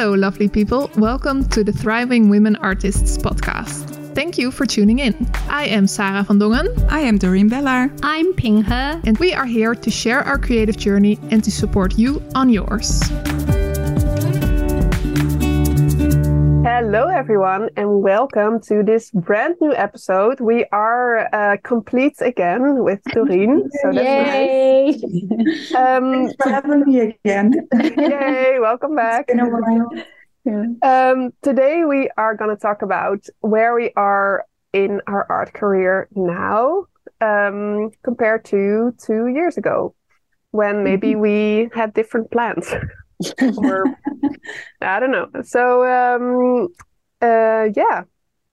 Hello, lovely people. Welcome to the Thriving Women Artists podcast. Thank you for tuning in. I am Sarah van Dongen. I am Dorien Bellar. I'm Ping He. And we are here to share our creative journey and to support you on yours. Hello, everyone, and welcome to this brand new episode. We are uh, complete again with Dorien, so that's Yay! nice. Um, Thanks for having me again. yay! Welcome back. Been a while. Um, today we are going to talk about where we are in our art career now um, compared to two years ago, when maybe we had different plans. or I don't know. So um, uh, yeah,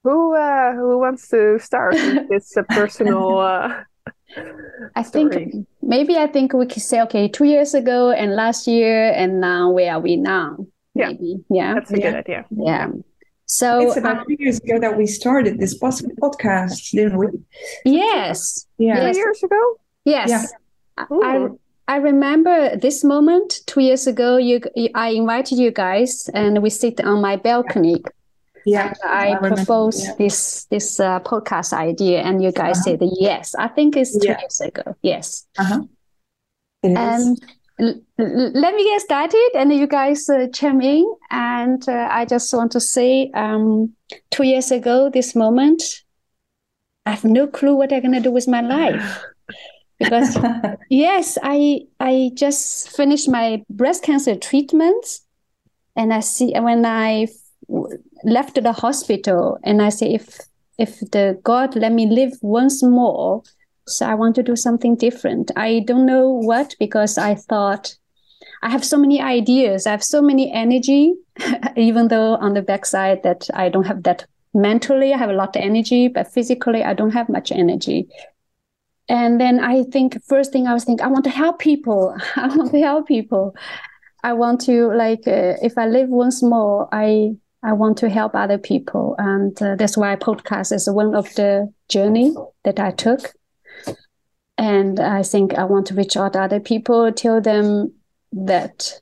who uh, who wants to start with this uh, personal? Uh, I think maybe I think we could say okay, two years ago and last year and now where are we now? Yeah. Maybe. Yeah. that's a Yeah. good idea. Yeah. So It's about two years ago that we started this pos- podcast, didn't we? yes. Yeah. Two years ago. Yes. Yeah. I, Ooh. I remember this moment two years ago. You, I invited you guys, and we sit on my balcony. Yeah. I, remember, proposed yeah. this this uh, podcast idea, and you guys Uh-huh. said yes. I think it's two Yeah. years ago. Yes. Uh-huh. And l- l- let me get started, and you guys uh, chime in. And uh, I just want to say, um, two years ago, this moment, I have no clue what I'm gonna do with my life because yes, I I just finished my breast cancer treatment, and I see when I f- left the hospital, and I say if if the God let me live once more, so I want to do something different. I don't know what because I thought I have so many ideas, I have so many energy, even though on the backside that I don't have that mentally, I have a lot of energy, but physically I don't have much energy. And then I think first thing I was thinking, I want to help people. I want to help people. I want to like uh, if I live once more, I I want to help other people, and uh, that's why podcast is one of the journey that I took. And I think I want to reach out to other people, tell them that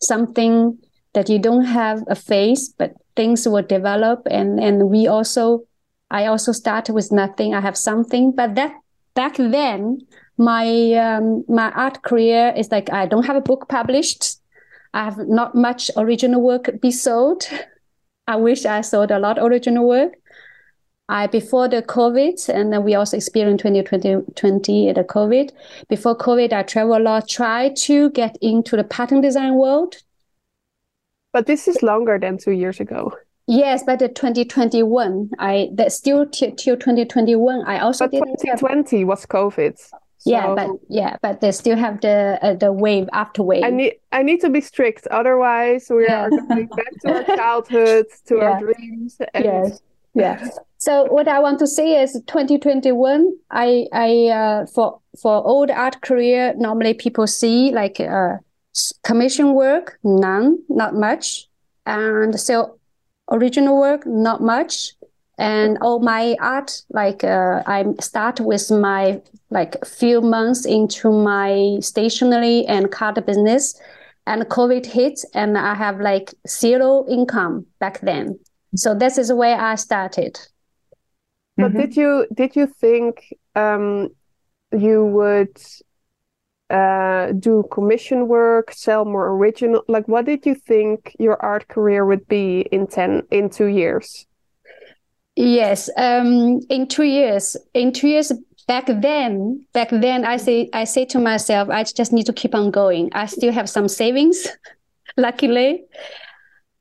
something that you don't have a face, but things will develop, and and we also, I also started with nothing. I have something, but that back then my um, my art career is like I don't have a book published. I have not much original work be sold. I wish I sold a lot of original work. I before the COVID, and then we also experienced 2020 20, the COVID. Before COVID, I travel a lot, try to get into the pattern design world. But this is longer than two years ago. Yes, but the 2021, I that still till, till 2021, I also But didn't have 2020 was COVID. yeah, but yeah, but they still have the uh, the wave after wave. I need I need to be strict, otherwise we Yeah. are going back to our childhood, to Yeah. our dreams. And yes yeah so what i want to say is 2021 i i uh, for for old art career normally people see like uh, commission work none not much and so original work not much and all my art like uh, i start with my like few months into my stationery and card business and covid hit and i have like zero income back then so this is where I started. But Mhm. did you did you think um, you would uh, do commission work, sell more original? Like, what did you think your art career would be in ten in two years? Yes, um, in two years, in two years back then, back then, I say I say to myself, I just need to keep on going. I still have some savings, luckily.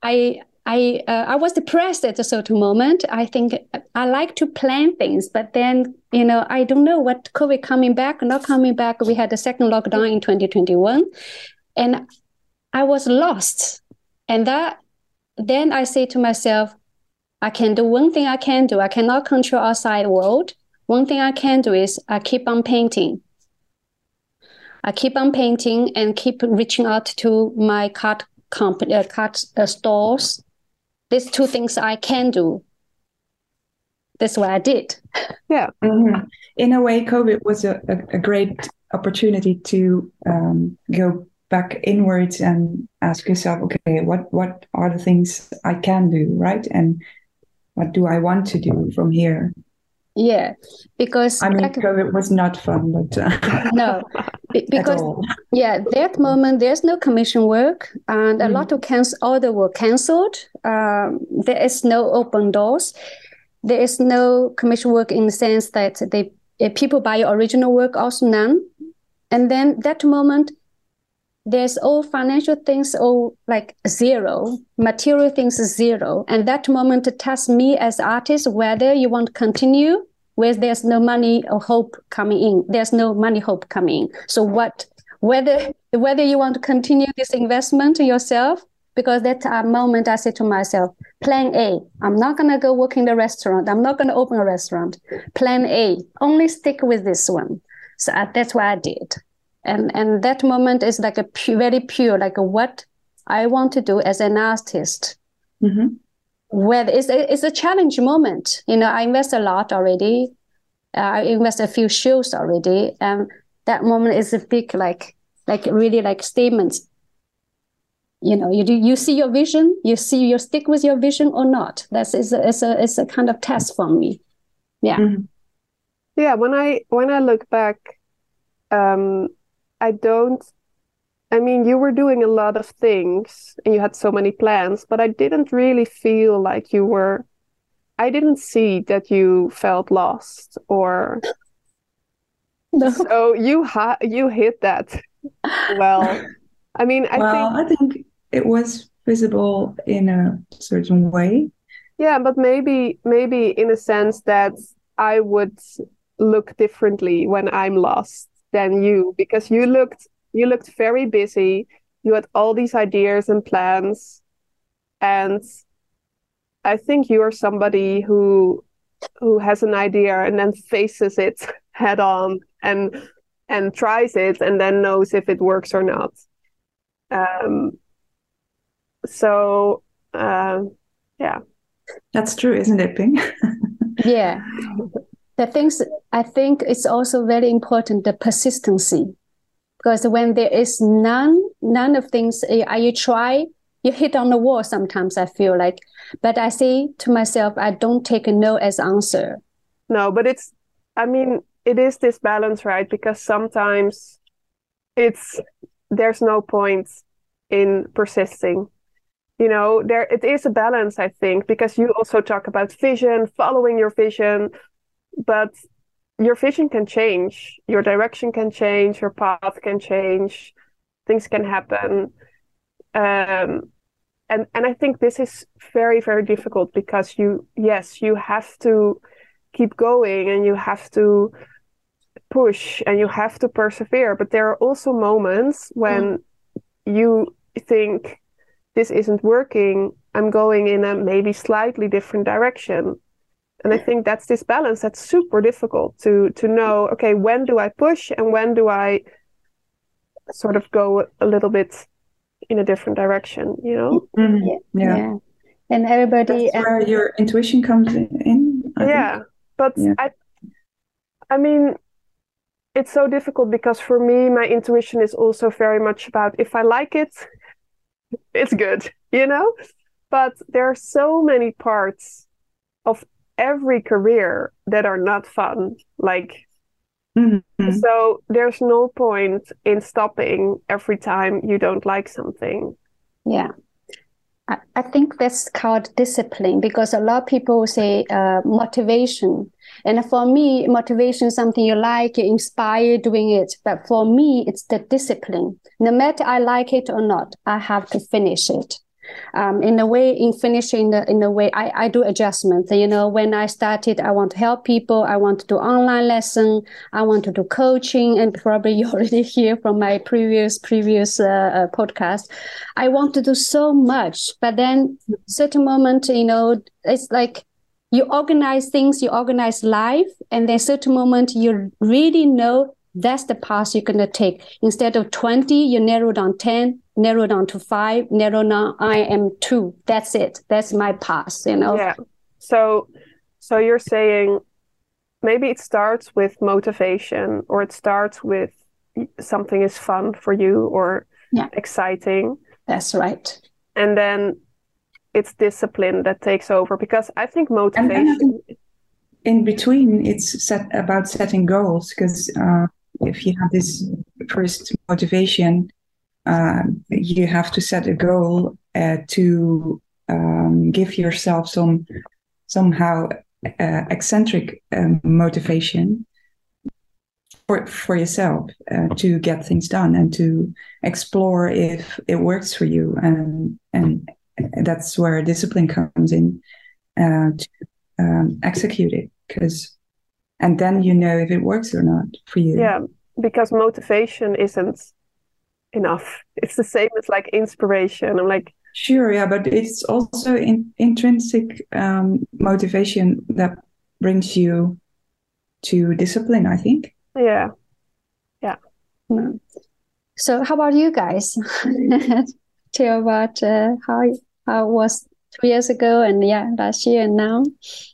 I I uh, I was depressed at a certain moment. I think I like to plan things, but then you know I don't know what COVID coming back, not coming back. We had the second lockdown in 2021, and I was lost. And that then I say to myself, I can do one thing I can do. I cannot control outside world. One thing I can do is I keep on painting. I keep on painting and keep reaching out to my card company, uh, card uh, stores. These two things I can do. That's what I did. Mhm. In a way, COVID was a, a, a great opportunity to um, go back inwards and ask yourself, okay, what what are the things I can do, right? And what do I want to do from here? Yeah, because I mean, like, COVID was not fun, but uh, no, because yeah, that moment there's no commission work, and mm. a lot of cancel order were cancelled. Um, there is no open doors. There is no commission work in the sense that they people buy your original work, also none. And then that moment, there's all financial things all like zero, material things zero. And that moment to test me as artist whether you want to continue where there's no money or hope coming in. There's no money hope coming in. So what whether whether you want to continue this investment yourself, because that moment I said to myself, plan A, I'm not gonna go work in the restaurant. I'm not gonna open a restaurant. Plan A, only stick with this one. So uh, that's what I did. And and that moment is like a pure, very pure, like what I want to do as an artist. Mm-hmm whether it's a, it's a challenge moment. You know, I invest a lot already. Uh, I invest a few shows already, and that moment is a big like like really like statements. You know, you do you see your vision, you see you stick with your vision or not. That's is a it's a it's a kind of test for me. Yeah. Mm-hmm. Yeah. When I when I look back, um, I don't I mean, you were doing a lot of things and you had so many plans, but I didn't really feel like you were. I didn't see that you felt lost or. No. So you ha- you hit that well. I mean, I well, think I think it was visible in a certain way. Yeah, but maybe maybe in a sense that I would look differently when I'm lost than you because you looked you looked very busy. You had all these ideas and plans. And I think you are somebody who who has an idea and then faces it head on and and tries it and then knows if it works or not. Um, so uh, yeah, that's true, isn't it, Ping? yeah, the things I think it's also very important the persistency. Because when there is none none of things uh, you try you hit on the wall sometimes i feel like. But i say to myself i don't take a no as answer. No but it's i mean it is this balance right? Because sometimes it's there's no point in persisting. You know there it is a balance i think because you also talk about vision following your vision but your vision can change, your direction can change, your path can change, things can happen. Um, and and I think this is very very difficult because you yes you have to keep going and you have to push and you have to persevere but there are also moments when mm. you think this isn't working i'm going in a maybe slightly different direction and i think that's this balance that's super difficult to to know okay when do i push and when do i sort of go a little bit in a different direction you know mm-hmm. yeah. yeah. and everybody that's where your intuition comes in I yeah think. but yeah. i i mean it's so difficult because for me my intuition is also very much about if i like it it's good you know but there are so many parts of every career that are not fun. Like, mm-hmm. so there's no point in stopping every time you don't like something. Yeah. I, I think that's called discipline because a lot of people say uh, motivation. And for me, motivation is something you like, you inspire doing it. But for me, it's the discipline. No matter I like it or not, I have to finish it um, in a way in finishing the in a way I, I do adjustments. You know when i started i want to help people. I want to do online lesson. I want to do coaching. And probably you already hear from my previous previous uh, uh, podcast. I want to do so much. But then certain moment you know it's like you organize things you organize life. And then certain moment you really know that's the path you're going to take. Instead of 20 you narrow down 10 narrow down to five, narrow down I am two. That's it. That's my path, you know. Yeah. So so you're saying maybe it starts with motivation or it starts with something is fun for you or Yeah. exciting. That's right. And then it's discipline that takes over because I think And, and I motivation. think in between, it's set about setting goals because uh, if you have this first motivation, um, you have to set a goal uh, to um, give yourself some somehow uh, eccentric um, motivation for for yourself uh, to get things done and to explore if it works for you. And and that's where discipline comes in uh, to um, execute it. Because and then you know if it works or not for you. Yeah, because motivation isn't enough. It's the same as like inspiration. I'm like, Sure, yeah, but it's also in, intrinsic um, motivation that brings you to discipline, I think. yeah, Mm. So, how about you guys? Tell about uh, how how it was two years ago and yeah, last year and now.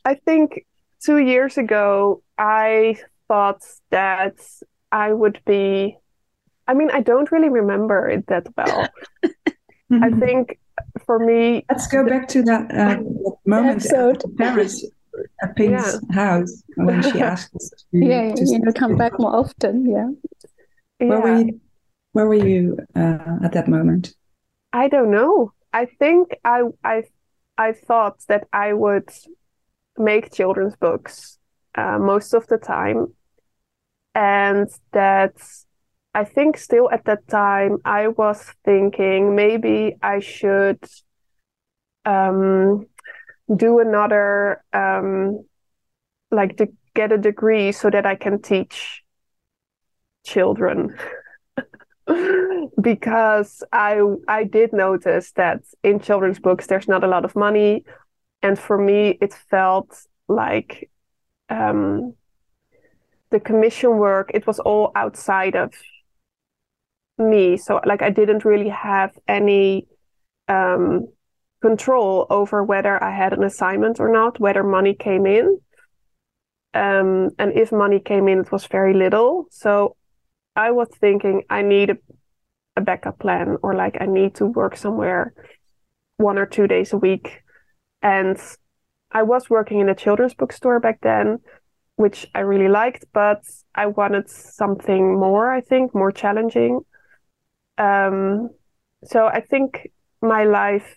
I think two years ago, I thought that I would be. I mean, I don't really remember it that well. I think for me, Let's go back to that, uh, that moment episode. at Paris at Ping's house when she asked us to, Yeah, to you know, come back more often. Yeah. Where were you? Where were you uh, at that moment? I don't know. I think I I I thought that I would make children's books uh, most of the time, and that I think still at that time I was thinking maybe I should um, do another um, like to get a degree so that I can teach children. Because I I did notice that in children's books there's not a lot of money, and for me it felt like um, the commission work it was all outside of me. So like I didn't really have any um, control over whether I had an assignment or not, whether money came in. Um, and if money came in, it was very little. So I was thinking I need a, a backup plan or like I need to work somewhere one or two days a week. And I was working in a children's bookstore back then, which I really liked, but I wanted something more, I think, more challenging. Um, so I think my life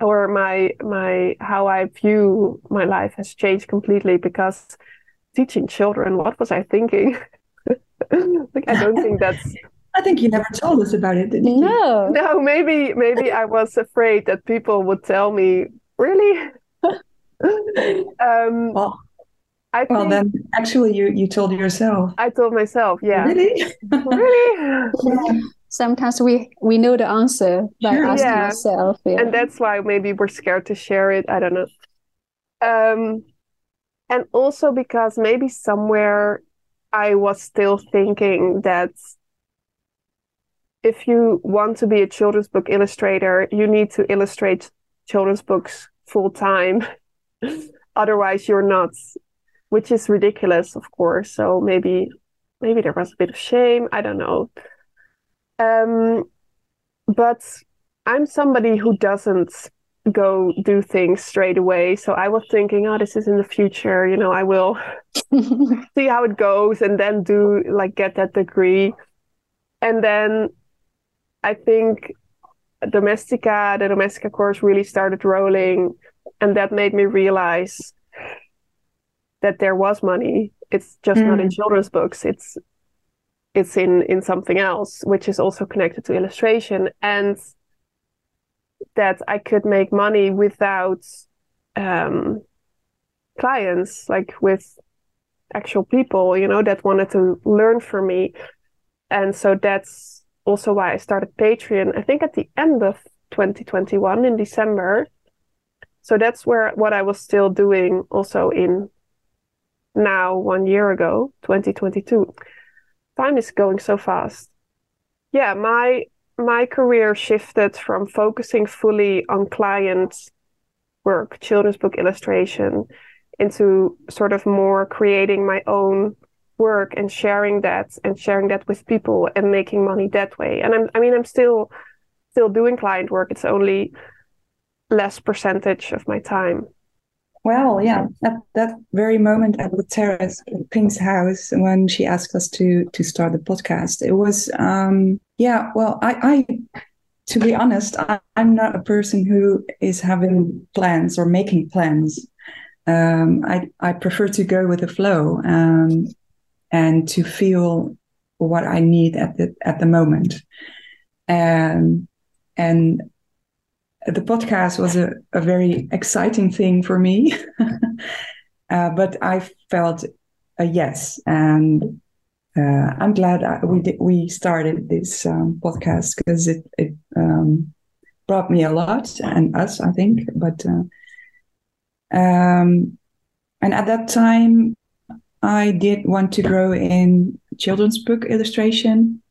or my my how I view my life has changed completely because teaching children, what was I thinking? like I don't think that's I think you never told us about it, did you? No. no, maybe maybe I was afraid that people would tell me, really? um Well, I well, think then actually, you you told yourself. I told myself, yeah. Really? Really? Sometimes we we know the answer by Sure. asking Yeah. yourself. Yeah. and that's why maybe we're scared to share it. I don't know. Um, and also because maybe somewhere I was still thinking that if you want to be a children's book illustrator, you need to illustrate children's books full time. Otherwise, you're not, which is ridiculous, of course. So maybe, maybe there was a bit of shame. I don't know. Um, but I'm somebody who doesn't go do things straight away. So I was thinking, oh, this is in the future. You know, I will see how it goes and then do like get that degree. And then I think Domestika, the Domestika course really started rolling. And that made me realize that there was money. It's just not in children's books. It's it's in in something else, which is also connected to illustration. And that I could make money without um, clients, like with actual people, you know, that wanted to learn from me. And so that's also why I started Patreon, I think at the end of 2021 in December. So that's where what I was still doing also in now one year ago, 2022. Time is going so fast. Yeah, my my career shifted from focusing fully on client work, children's book illustration, into sort of more creating my own work and sharing that and sharing that with people and making money that way. And I'm, I mean, I'm still still doing client work. It's only less percentage of my time. Well, yeah, at that very moment at the terrace Ping's house, when she asked us to to start the podcast, it was um, yeah. Well, I, I to be honest, I, am not a person who is having plans or making plans. Um, I I prefer to go with the flow um, and to feel what I need at the at the moment. And and the podcast was a, a very exciting thing for me, uh, but I felt a yes, and uh, I'm glad I, we did, we started this um, podcast because it it um, brought me a lot and us, I think. But uh, um, and at that time, I did want to grow in children's book illustration,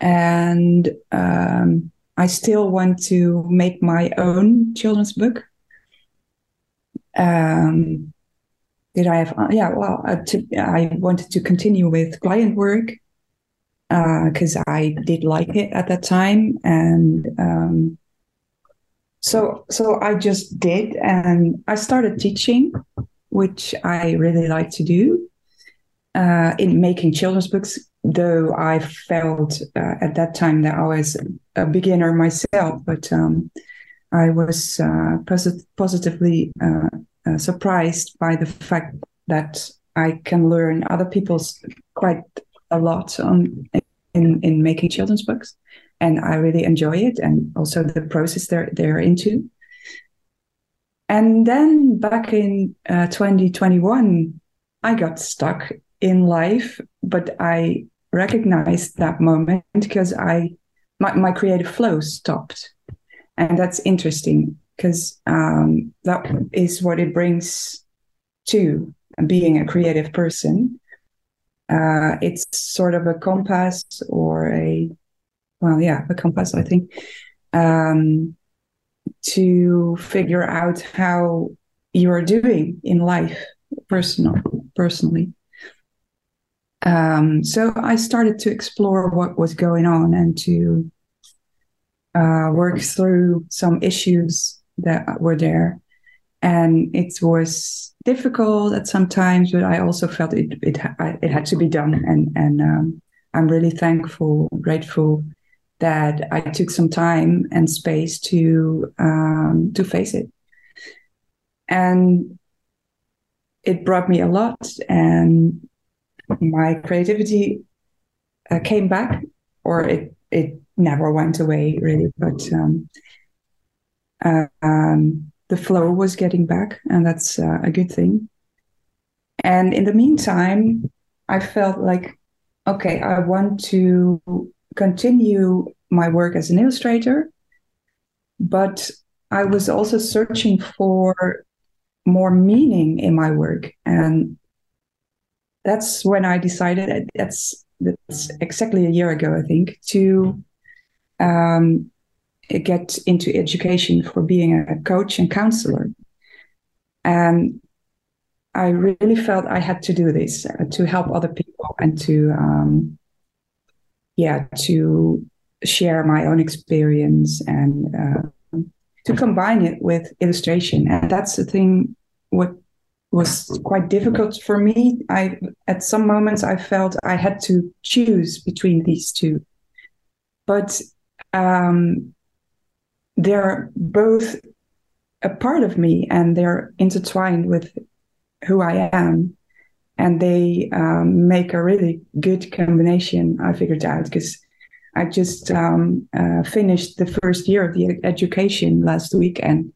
and um, I still want to make my own children's book. Um, did I have? Uh, yeah, well, uh, to, I wanted to continue with client work because uh, I did like it at that time, and um, so so I just did, and I started teaching, which I really like to do. Uh, in making children's books though I felt uh, at that time that I was a beginner myself, but um, I was uh, posit- positively uh, uh, surprised by the fact that I can learn other people's quite a lot on in in making children's books, and I really enjoy it, and also the process they're they're into. And then back in uh, 2021, I got stuck in life, but I recognized that moment because I my, my creative flow stopped. And that's interesting because um, that is what it brings to being a creative person. Uh, it's sort of a compass or a, well, yeah, a compass, I think, um, to figure out how you're doing in life, personal, personally. Um, so I started to explore what was going on and to uh, work through some issues that were there. And it was difficult at some times, but I also felt it it, it had to be done. And and um, I'm really thankful, grateful that I took some time and space to um, to face it. And it brought me a lot, and my creativity uh, came back, or it it never went away really, but um, uh, um, the flow was getting back, and that's uh, a good thing. And in the meantime, I felt like, okay, I want to continue my work as an illustrator, but I was also searching for more meaning in my work and that's when I decided that's that's exactly a year ago, I think, to um, get into education for being a coach and counselor. And I really felt I had to do this uh, to help other people and to, um, yeah, to share my own experience and uh, to combine it with illustration. And that's the thing. What was quite difficult for me. I at some moments I felt I had to choose between these two, but um, they're both a part of me and they're intertwined with who I am, and they um, make a really good combination. I figured out because. I just um, uh, finished the first year of the education last week, and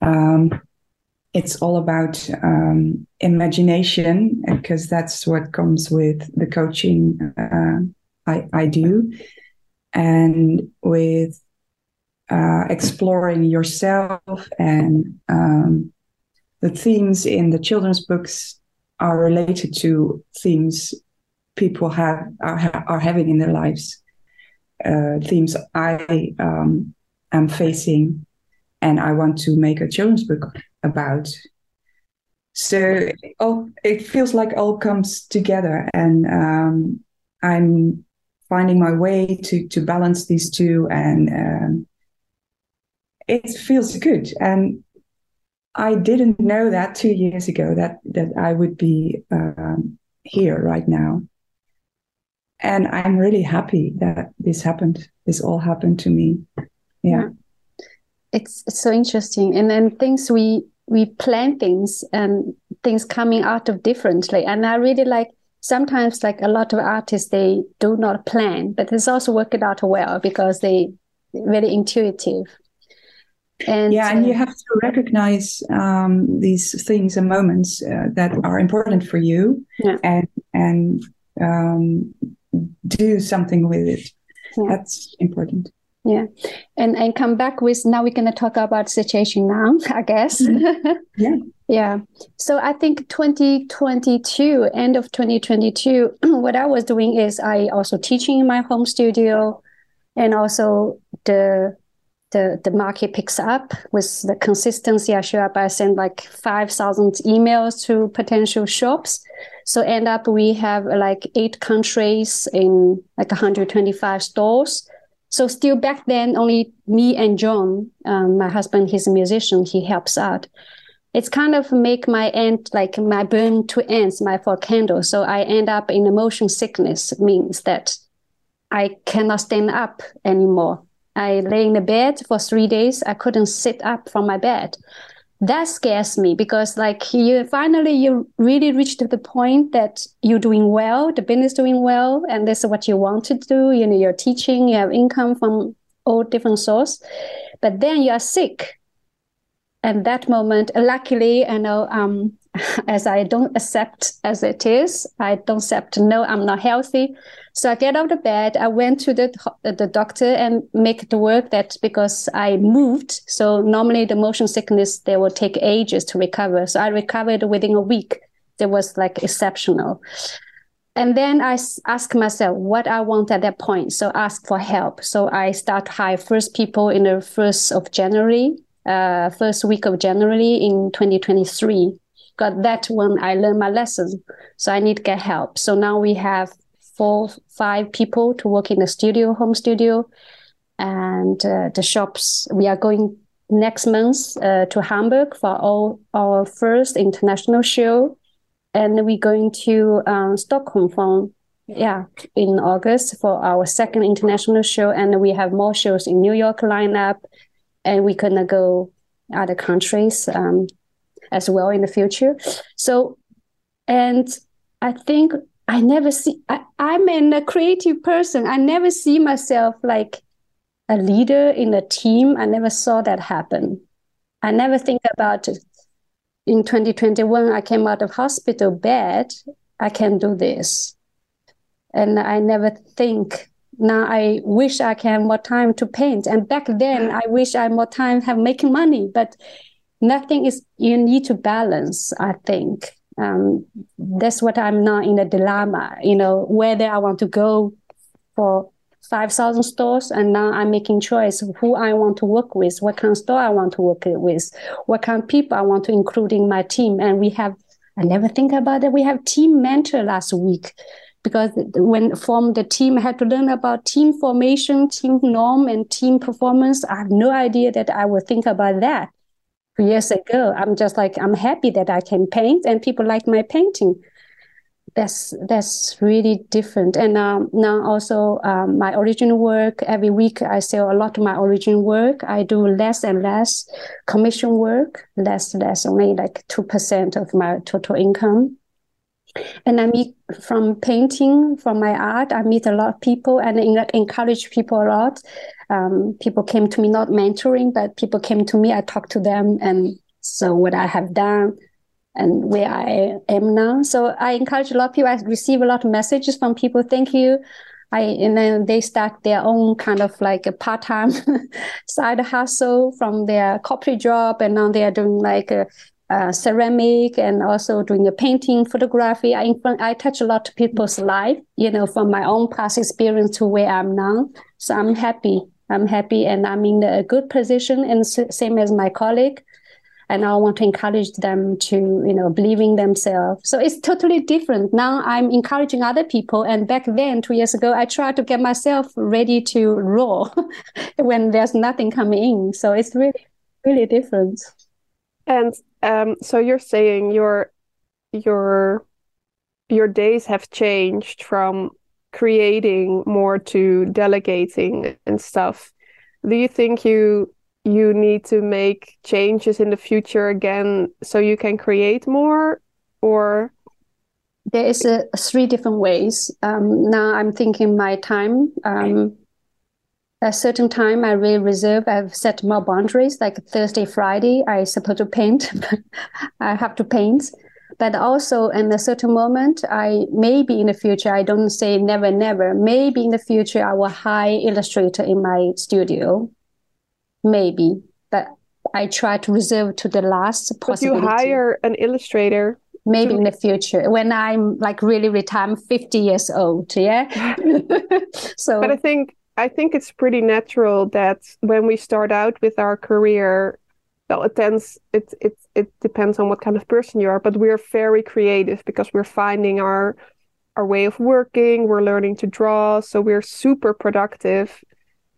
um, it's all about um, imagination because that's what comes with the coaching uh, I, I, do. And with uh, exploring yourself and um, the themes in the children's books are related to themes people have are, are having in their lives uh, themes i um, am facing and i want to make a children's book about. so all it feels like all comes together, and um, I'm finding my way to to balance these two, and um, it feels good. And I didn't know that two years ago that that I would be um, here right now, and I'm really happy that this happened. This all happened to me. Yeah, it's, it's so interesting, and then things we we plan things and things coming out of differently, and I really like sometimes like a lot of artists they do not plan but it's also worked out well because they very intuitive and yeah and uh, you have to recognize um, these things and moments uh, that are important for you yeah. and and um, do something with it yeah. that's important yeah. And and come back with now we're going to talk about situation now i guess. Mm-hmm. yeah. Yeah. So i think 2022 end of 2022 what i was doing is i also teaching in my home studio and also the the the market picks up with the consistency. I show up i send like 5000 emails to potential shops. So end up we have like eight countries in like 125 stores so still back then, only me and John, um, my husband, he's a musician. He helps out. It's kind of make my end like my burn to ends, my four candles. So I end up in a motion sickness. Means that I cannot stand up anymore. I lay in the bed for three days. I couldn't sit up from my bed that scares me because like you finally you really reached the point that you're doing well the business doing well and this is what you want to do. You know you're teaching you have income from all different sources but then you are sick. And that moment luckily i know um as I don't accept as it is. I don't accept, no, I'm not healthy. So I get out of bed. I went to the the doctor and make it work that because I moved. So normally the motion sickness, they will take ages to recover. So I recovered within a week. That was like exceptional. And then I ask myself what I want at that point. So ask for help. So I start hire first people in the first of January, uh, first week of January in 2023 got that when I learned my lesson. So I need to get help. So now we have four, five people to work in the studio, home studio, and uh, the shops. We are going next month uh, to Hamburg for our, our first international show, and we're going to um, Stockholm for yeah in August for our second international show, and we have more shows in New York lineup, and we're gonna go other countries. Um, as well in the future. So, and I think I never see, I, I'm a creative person. I never see myself like a leader in a team. I never saw that happen. I never think about it. In 2021, I came out of hospital bed. I can do this. And I never think now I wish I can more time to paint. And back then I wish I more time have making money. But nothing is you need to balance i think. Um, that's what i'm now in a dilemma you know whether i want to go for 5000 stores and now i'm making choice who i want to work with what kind of store i want to work with what kind of people i want to include in my team. And we have i never think about that. We have team mentor last week because when form the team I had to learn about team formation team norm and team performance. I have no idea that i would think about that years ago. I'm just like I'm happy that I can paint and people like my painting. That's that's really different. And um, now also um, my original work. Every week I sell a lot of my original work. I do less and less commission work, less less, only like two percent of my total income. And I meet from painting, from my art, I meet a lot of people and encourage people a lot um, people came to me not mentoring but people came to me. I talked to them and so what i have done and where i am now. So i encourage a lot of people. I receive a lot of messages from people. Thank you. I, and then they start their own kind of like a part-time side hustle from their corporate job. And now they are doing like a, a ceramic and also doing a painting photography. I, I touch a lot of people's life you know from my own past experience to where i'm now. So i'm happy I'm happy and I'm in a good position and same as my colleague. and I want to encourage them to, you know, believe in themselves. So it's totally different. Now I'm encouraging other people. And back then, two years ago, I tried to get myself ready to roll when there's nothing coming in. So it's really, really different. And um, so you're saying your your your days have changed from creating more to delegating and stuff. Do you think you you need to make changes in the future again so you can create more or? There is a, three different ways. Um, now i'm thinking my time. Um, a certain time i really reserve i've set more boundaries like thursday friday i supposed to paint i have to paint but also in a certain moment i maybe in the future i don't say never never maybe in the future i will hire illustrator in my studio maybe, but I try to reserve to the last possibility. But you hire an illustrator maybe in the future when I'm like really retired, I'm 50 years old. Yeah. so, but I think I think it's pretty natural that when we start out with our career, well, it tends it it it depends on what kind of person you are, but we're very creative because we're finding our our way of working. We're learning to draw, so we're super productive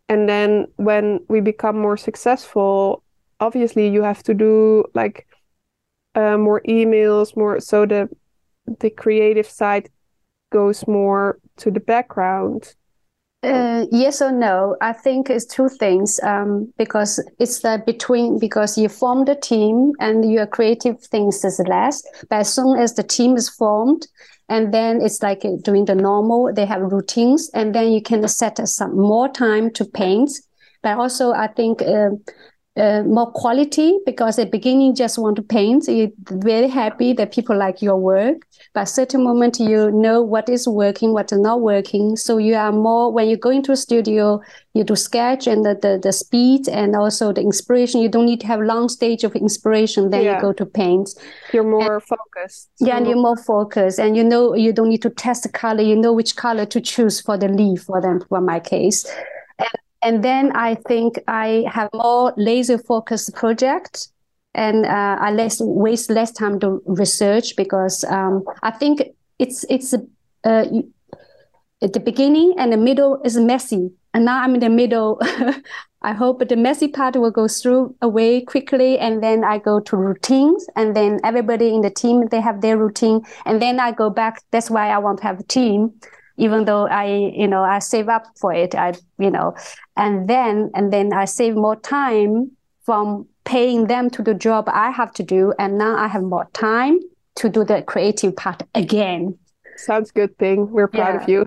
and then when we become more successful obviously you have to do like uh, more emails more so the the creative side goes more to the background uh, yes or no? I think it's two things um, because it's the between because you form the team and your creative things is less but as soon as the team is formed and then it's like doing the normal they have routines and then you can set some more time to paint. But also i think uh, uh, more quality because at the beginning just want to paint. You're very happy that people like your work. But certain moment you know what is working what is not working. So you are more when you go into a studio you do sketch and the, the, the speed and also the inspiration. You don't need to have long stage of inspiration then yeah. you go to paint. You're more and, focused. yeah and you're more focused. And you know you don't need to test the color. You know which color to choose for the leaf for them for my case and then I think I have more laser focused project and uh, I less waste less time to research because um, I think it's it's uh, at the beginning and the middle is messy and now I'm in the middle. I hope the messy part will go through away quickly, and then I go to routines, and then everybody in the team they have their routine, and then I go back. That's why I want to have a team even though I, you know, I save up for it, I, you know, and then, and then I save more time from paying them to the job I have to do. And now I have more time to do the creative part again. Sounds good thing. We're proud yeah. of you.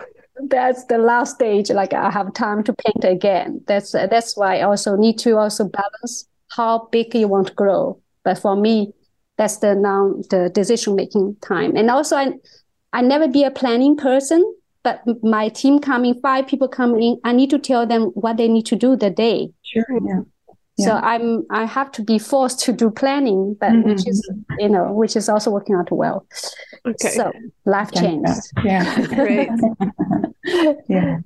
That's the last stage. Like I have time to paint again. That's, that's why I also need to also balance how big you want to grow. But for me, that's the now the decision making time. And also I, I never be a planning person but my team coming, five people coming in, I need to tell them what they need to do the day. Sure. Yeah. So I'm I have to be forced to do planning, but mm-hmm. which is you know which is also working out well. Okay. So life changed. Yeah. Great. yeah.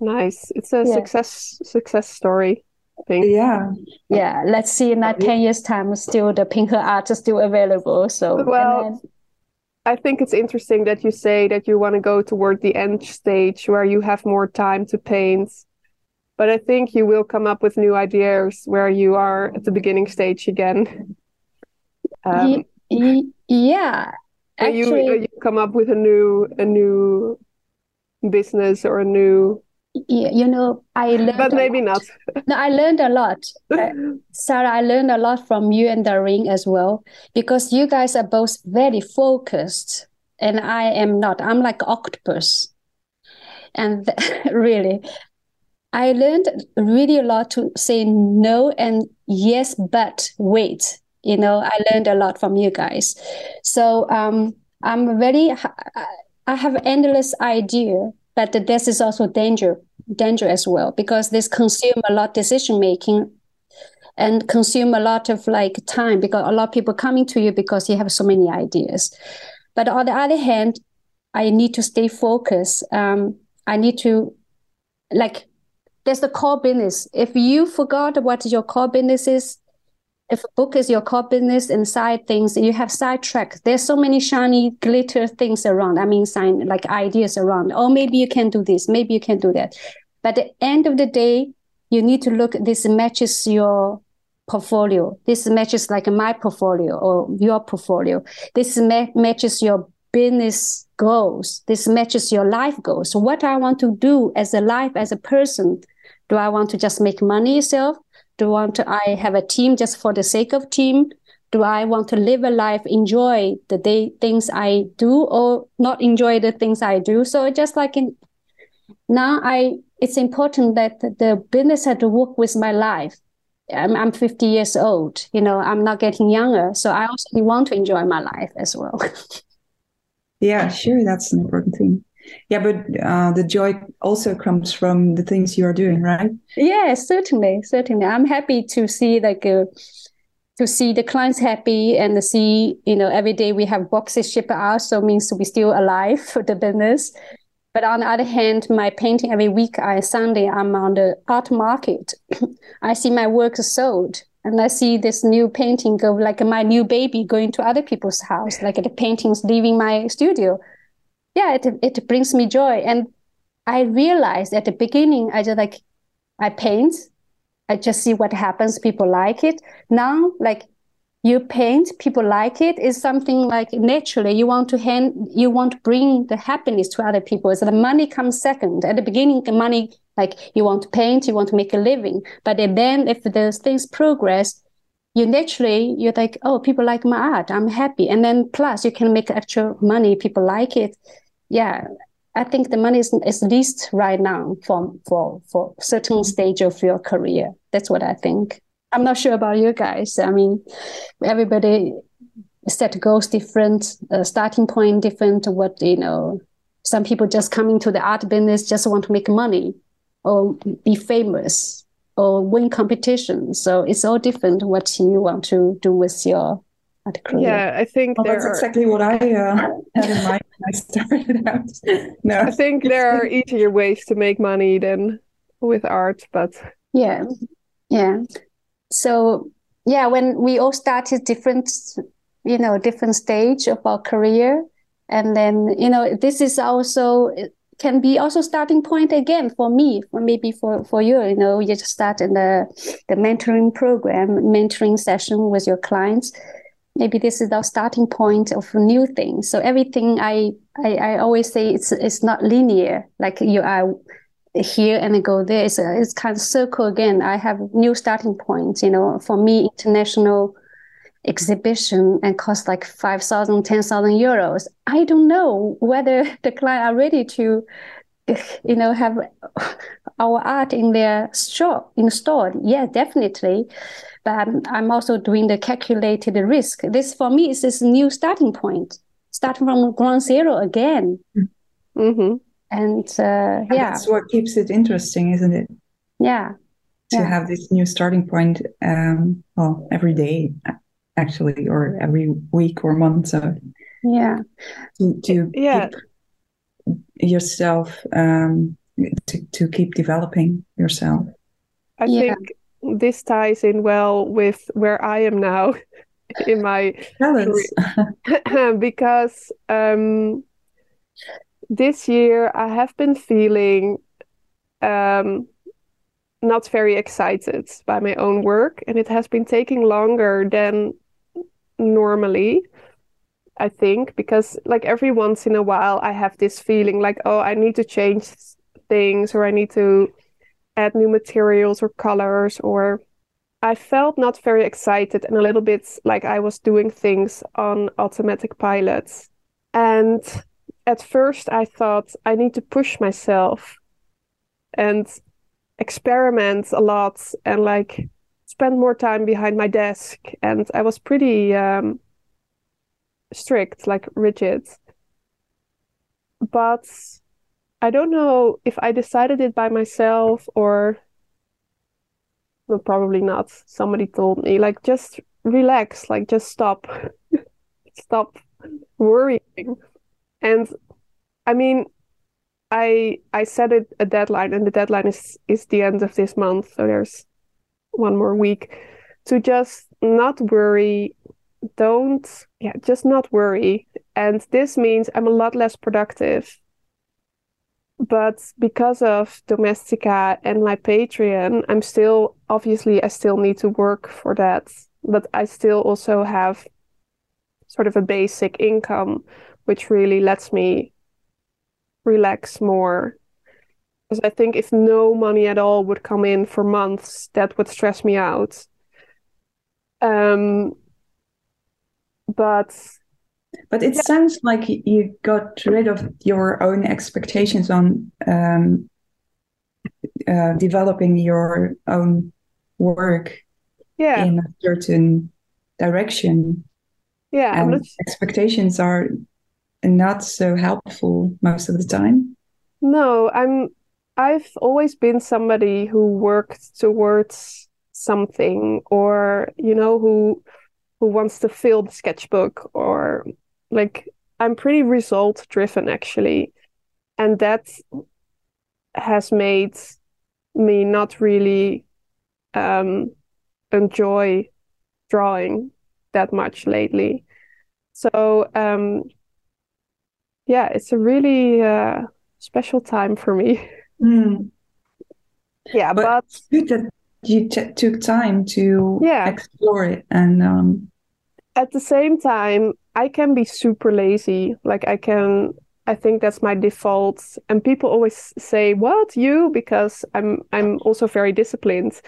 Nice. It's a yeah. success success story. Thing. Yeah. Yeah. Let's see in that 10 years time still the pinker art is still available. So well I think it's interesting that you say that you want to go toward the end stage where you have more time to paint. But I think you will come up with new ideas where you are at the beginning stage again. Um, yeah, actually, you, you come up with a new a new business or a new you know i learned but maybe not. No i learned a lot. Uh, sarah i learned a lot from you and Dorien as well because you guys are both very focused and i am not. I'm like octopus. And really i learned really a lot to say no and yes but wait. You know i learned a lot from you guys. So um i'm very i have endless idea but this is also danger danger as well because this consume a lot decision making and consume a lot of like time because a lot of people coming to you because you have so many ideas. But on the other hand i need to stay focused. Um, i need to like there's the core business. If you forgot what your core business is if a book is your core business and side things, you have side tracks. There's so many shiny glitter things around. I mean, sign like ideas around. Oh, maybe you can do this. Maybe you can do that. But at the end of the day, you need to look. This matches your portfolio. This matches like my portfolio or your portfolio. This ma- matches your business goals. This matches your life goals. So what I want to do as a life, as a person, do I want to just make money yourself? Do want to I have a team just for the sake of team? Do I want to live a life, enjoy the day things I do, or not enjoy the things I do? So just like in now, I it's important that the business had to work with my life. I'm, I'm 50 years old. You know, I'm not getting younger, so I also want to enjoy my life as well. yeah, sure, that's an important thing. Yeah, but uh, the joy also comes from the things you are doing, right? Yeah, certainly, certainly. I'm happy to see like uh, to see the clients happy and to see you know every day we have boxes shipped out, so means we're still alive for the business. But on the other hand, my painting every week, I Sunday, I'm on the art market. I see my work sold, and I see this new painting go like my new baby going to other people's house, like the paintings leaving my studio yeah, it it brings me joy. And I realized at the beginning, I just like I paint, I just see what happens. People like it. Now, like you paint, people like it. Is something like naturally you want to hand, you want to bring the happiness to other people. So the money comes second. At the beginning, the money like you want to paint, you want to make a living. But then, if those things progress, you naturally you're like, oh, people like my art. I'm happy. And then plus you can make actual money. People like it yeah, I think the money is, is least right now for for for certain stage of your career. That's what I think. I'm not sure about you guys. I mean, everybody set goals different, uh, starting point different. What you know, some people just coming to the art business just want to make money or be famous or win competition. So it's all different. What you want to do with your career. yeah, I think well, that's are... exactly what I uh, had in mind when I started out. No, I think there are easier ways to make money than with art, but yeah, yeah. So yeah, when we all started different, you know, different stage of our career, and then you know, this is also can be also starting point again for me, or maybe for for you. You know, you just start in the the mentoring program, mentoring session with your clients maybe this is our starting point of new things. So everything I, I, I always say it's it's not linear. Like you are here and go there. It's a, it's kind of circle again. I have new starting points. You know, for me, international exhibition and cost like 5,000, 10,000 euros. I don't know whether the client are ready to, you know, have our art in their shop installed. Yeah, definitely but I'm, I'm also doing the calculated risk. This for me is this new starting point, starting from ground zero again. Mm-hmm. And uh, yeah, that's what keeps it interesting, isn't it? Yeah, to yeah. have this new starting point. Um, well, every day, actually, or every week or month. So yeah, to, to yeah. yourself um, to to keep developing yourself. I yeah. think this ties in well with where I am now in my because um, this year I have been feeling um, not very excited by my own work, and it has been taking longer than normally. I think because like every once in a while I have this feeling like oh I need to change things or I need to add new materials or colors or I felt not very excited and a little bit like I was doing things on automatic pilots. And at first I thought I need to push myself and experiment a lot and like spend more time behind my desk. And I was pretty um, strict, like rigid. But I don't know if I decided it by myself or well, probably not. Somebody told me like just relax, like just stop. stop worrying. And I mean I I set it a deadline and the deadline is is the end of this month, so there's one more week to just not worry. Don't, yeah, just not worry. And this means I'm a lot less productive. But because of Domestika and my Patreon, I'm still, obviously, I still need to work for that. But I still also have sort of a basic income, which really lets me relax more because I think if no money at all would come in for months, that would stress me out. Um, but but it yeah. sounds like you got rid of your own expectations on um, uh, developing your own work yeah. in a certain direction. Yeah, and expectations are not so helpful most of the time. No, I'm I've always been somebody who worked towards something or you know who who wants to fill the sketchbook or like I'm pretty result driven actually and that has made me not really um, enjoy drawing that much lately so um, yeah it's a really uh, special time for me Mm. Yeah, but, but good that you t- took time to yeah. explore it and um... at the same time I can be super lazy. Like I can I think that's my default and people always say what you because I'm I'm also very disciplined.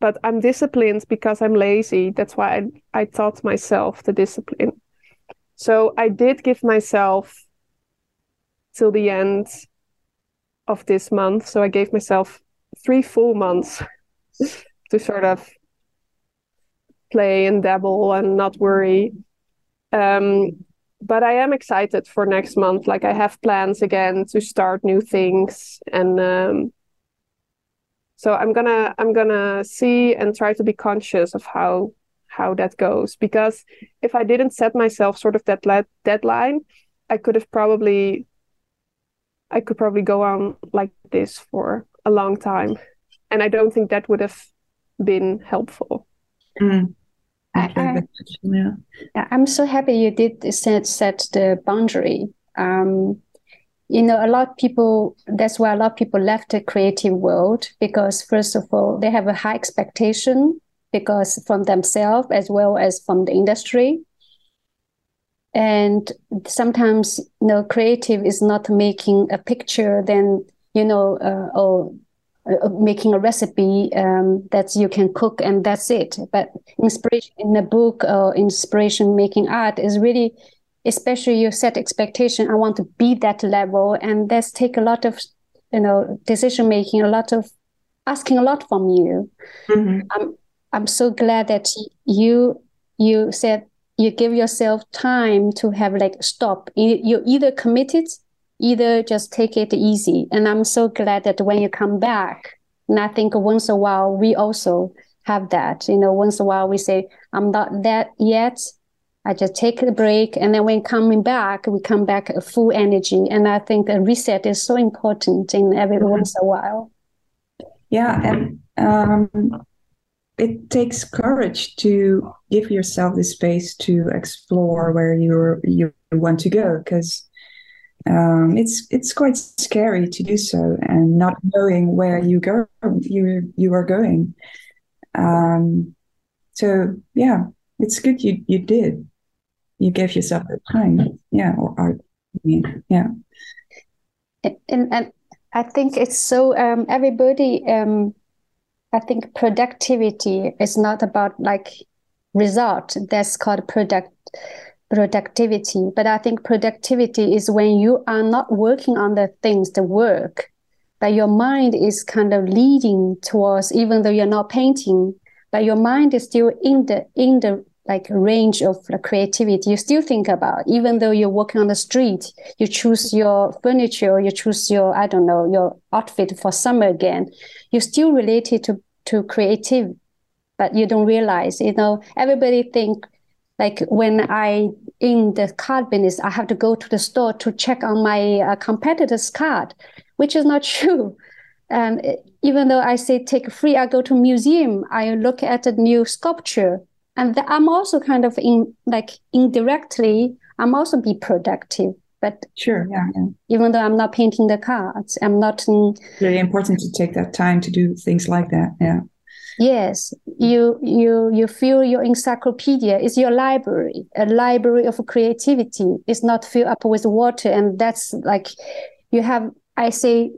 But I'm disciplined because I'm lazy. That's why I, I taught myself the discipline. So I did give myself till the end of this month. So I gave myself three full months to sort of play and dabble and not worry. Um, but I am excited for next month. Like I have plans again to start new things, and um, so I'm gonna I'm gonna see and try to be conscious of how how that goes. Because if I didn't set myself sort of that deadline, I could have probably I could probably go on like this for a long time. And I don't think that would have been helpful. Mm. I, I, yeah. I'm so happy you did set, set the boundary. Um, you know, a lot of people, that's why a lot of people left the creative world because, first of all, they have a high expectation because from themselves as well as from the industry and sometimes you know creative is not making a picture then you know uh, or uh, making a recipe um, that you can cook and that's it. But inspiration in a book or inspiration making art is really especially you set expectation i want to be that level. And that's take a lot of you know decision making a lot of asking a lot from you. Mm-hmm. i'm i'm so glad that you you said you give yourself time to have like stop. You, either committed, either just take it easy. And I'm so glad that when you come back, and I think once a while we also have that. You know, once a while we say, I'm not that yet. I just take a break. And then when coming back, we come back full energy. And I think a reset is so important in every mm-hmm. once a while. Yeah. And um, it takes courage to give yourself the space to explore where you you want to go because um, it's it's quite scary to do so and not knowing where you go you you are going. Um, so yeah, it's good you you did. You gave yourself the time. Yeah, or art. Yeah. And and I think it's so um, everybody um, I think productivity is not about like result. That's called product productivity. But I think productivity is when you are not working on the things, the work, but your mind is kind of leading towards, even though you're not painting, but your mind is still in the in the like range of creativity you still think about even though you're walking on the street you choose your furniture you choose your i don't know your outfit for summer again you're still related to to creative but you don't realize you know everybody think like when i in the card business i have to go to the store to check on my uh, competitor's card which is not true. Um, even though i say take free i go to museum i look at a new sculpture and I'm also kind of in like indirectly, I'm also be productive. But sure, yeah, yeah. Even though I'm not painting the cards, I'm not. In, really important to take that time to do things like that. Yeah. Yes, you you you feel your encyclopedia is your library, a library of creativity. It's not filled up with water, and that's like you have. I say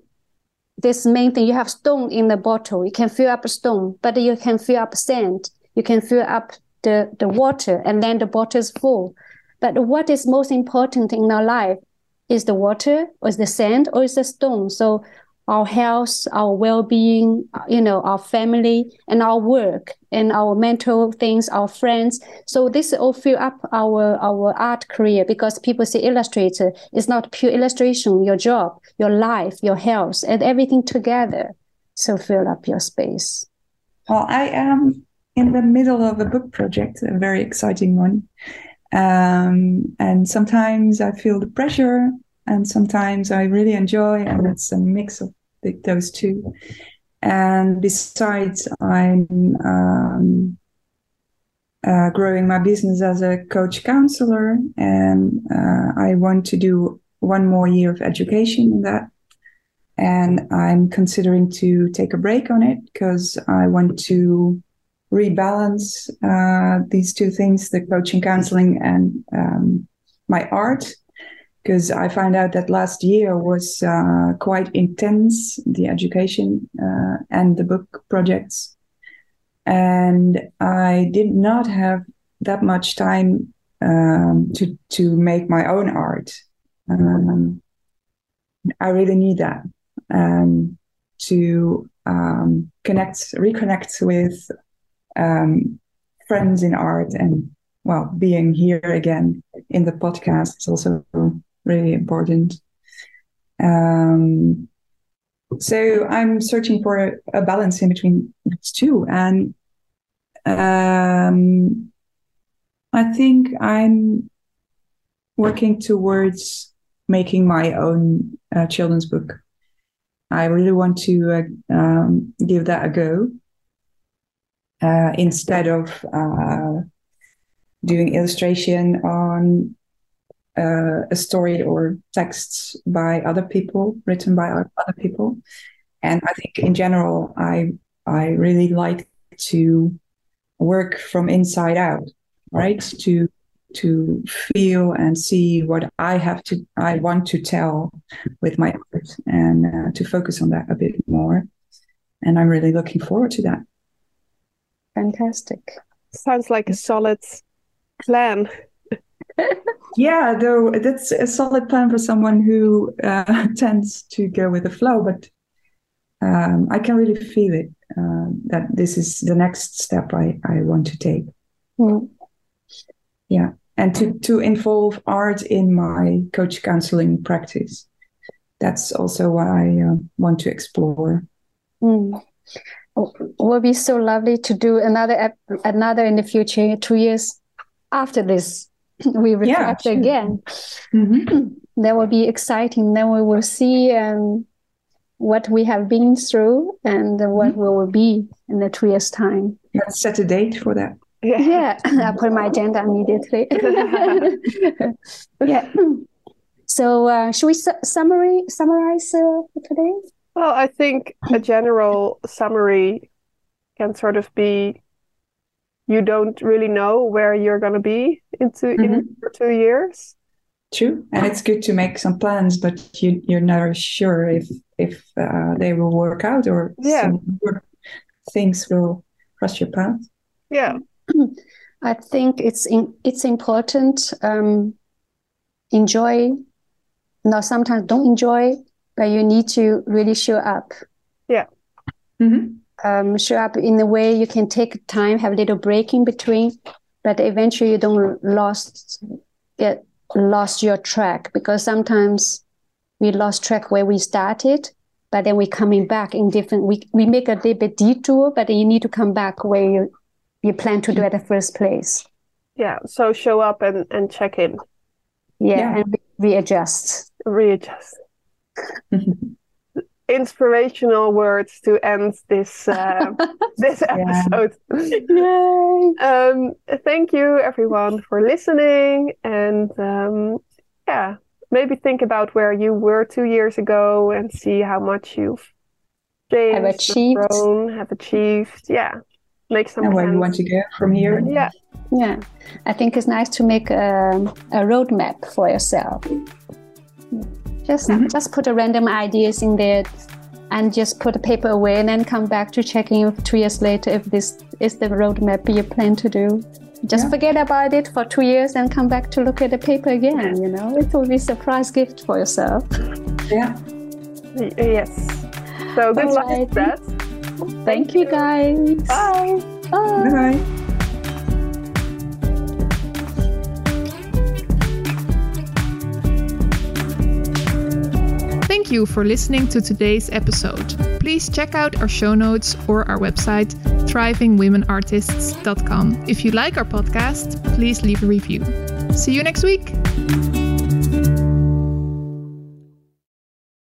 this main thing. You have stone in the bottle. You can fill up a stone, but you can fill up sand. You can fill up the the water, and then the bottle is full. But what is most important in our life is the water, or is the sand, or is the stone. So our health, our well-being, uh, you know, our family and our work and our mental things, our friends. So this all fill up our our art career because people say illustrator is not pure illustration, your job, your life, your health, and everything together. So fill up your space. Well, I am in the middle of a book project, a very exciting one. Um, and sometimes I feel the pressure and sometimes I really enjoy, and it's a mix of the, those two. And besides, I'm um, uh, growing my business as a coach counselor, and uh, I want to do one more year of education in that. And I'm considering to take a break on it because I want to rebalance uh, these two things the coaching, counseling, and um, my art because I found out that last year was uh, quite intense, the education uh, and the book projects. And I did not have that much time um, to, to make my own art. Um, I really need that um, to um, connect, reconnect with um, friends in art and well, being here again in the podcast is also really important. Um, so I'm searching for a, balance in between these two, and um, I think I'm working towards making my own uh, children's book. I really want to uh, um, give that a go uh, instead of uh, doing illustration on uh, a story or texts by other people, written by other people. And I think in general, I I really like to work from inside out, right? To to feel and see what I have to I want to tell with my art and uh, to focus on that a bit more. And I'm really looking forward to that. Fantastic. Sounds like a solid plan yeah, though that's a solid plan for someone who uh, tends to go with the flow, but um, I can really feel it uh, that this is the next step I, I want to take. Mm. Yeah, and to, to involve art in my coach counseling practice. That's also what I uh, want to explore. Mm. Will be so lovely to do another another in the future, two years after this we reflect yeah, again. Mm-hmm. that will be exciting. Then we will see um, what we have been through and what mm-hmm. we will be in the two years' time. Let's set a date for that. Yeah, yeah. I put my agenda immediately. yeah. So, uh, should we su- summary summarize uh, today? Well, I think a general summary can sort of be you don't really know where you're going to be into mm-hmm. in two years. True and it's good to make some plans but you you're never sure if if uh, they will work out or yeah. things will cross your path. Yeah. I think it's in, it's important um enjoy now sometimes don't enjoy but you need to really show up yeah mm-hmm um, show up in a way you can take time, have a little break in between, but eventually you don't lost get lost your track because sometimes we lost track where we started, but then we coming back in different. We we make a little bit detour, but you need to come back where you you plan to do at the first place. Yeah. So show up and and check in. Yeah, yeah. and re- readjust. Readjust. inspirational words to end this uh, this episode. Yay. Um, thank you everyone for listening, and um, yeah, maybe think about where you were two years ago and see how much you've changed, Have achieved. grown, have achieved. Yeah, make some And where plans. you want to go from here. Yeah, Yeah, I think it's nice to make a, a roadmap for yourself. Just Mhm. just put a random ideas in there, and just put the paper away, and then come back to checking if two years later if this is the roadmap you plan to do. Just Yeah. forget about it for two years and come back to look at the paper again. You know, it will be a surprise gift for yourself. Yeah. yes. So good luck Alright. with that. Thank you, guys. Bye. Bye. Bye bye. Thank you for listening to today's episode. Please check out our show notes or our website, thrivingwomenartists.com. If you like our podcast, please leave a review. See you next week.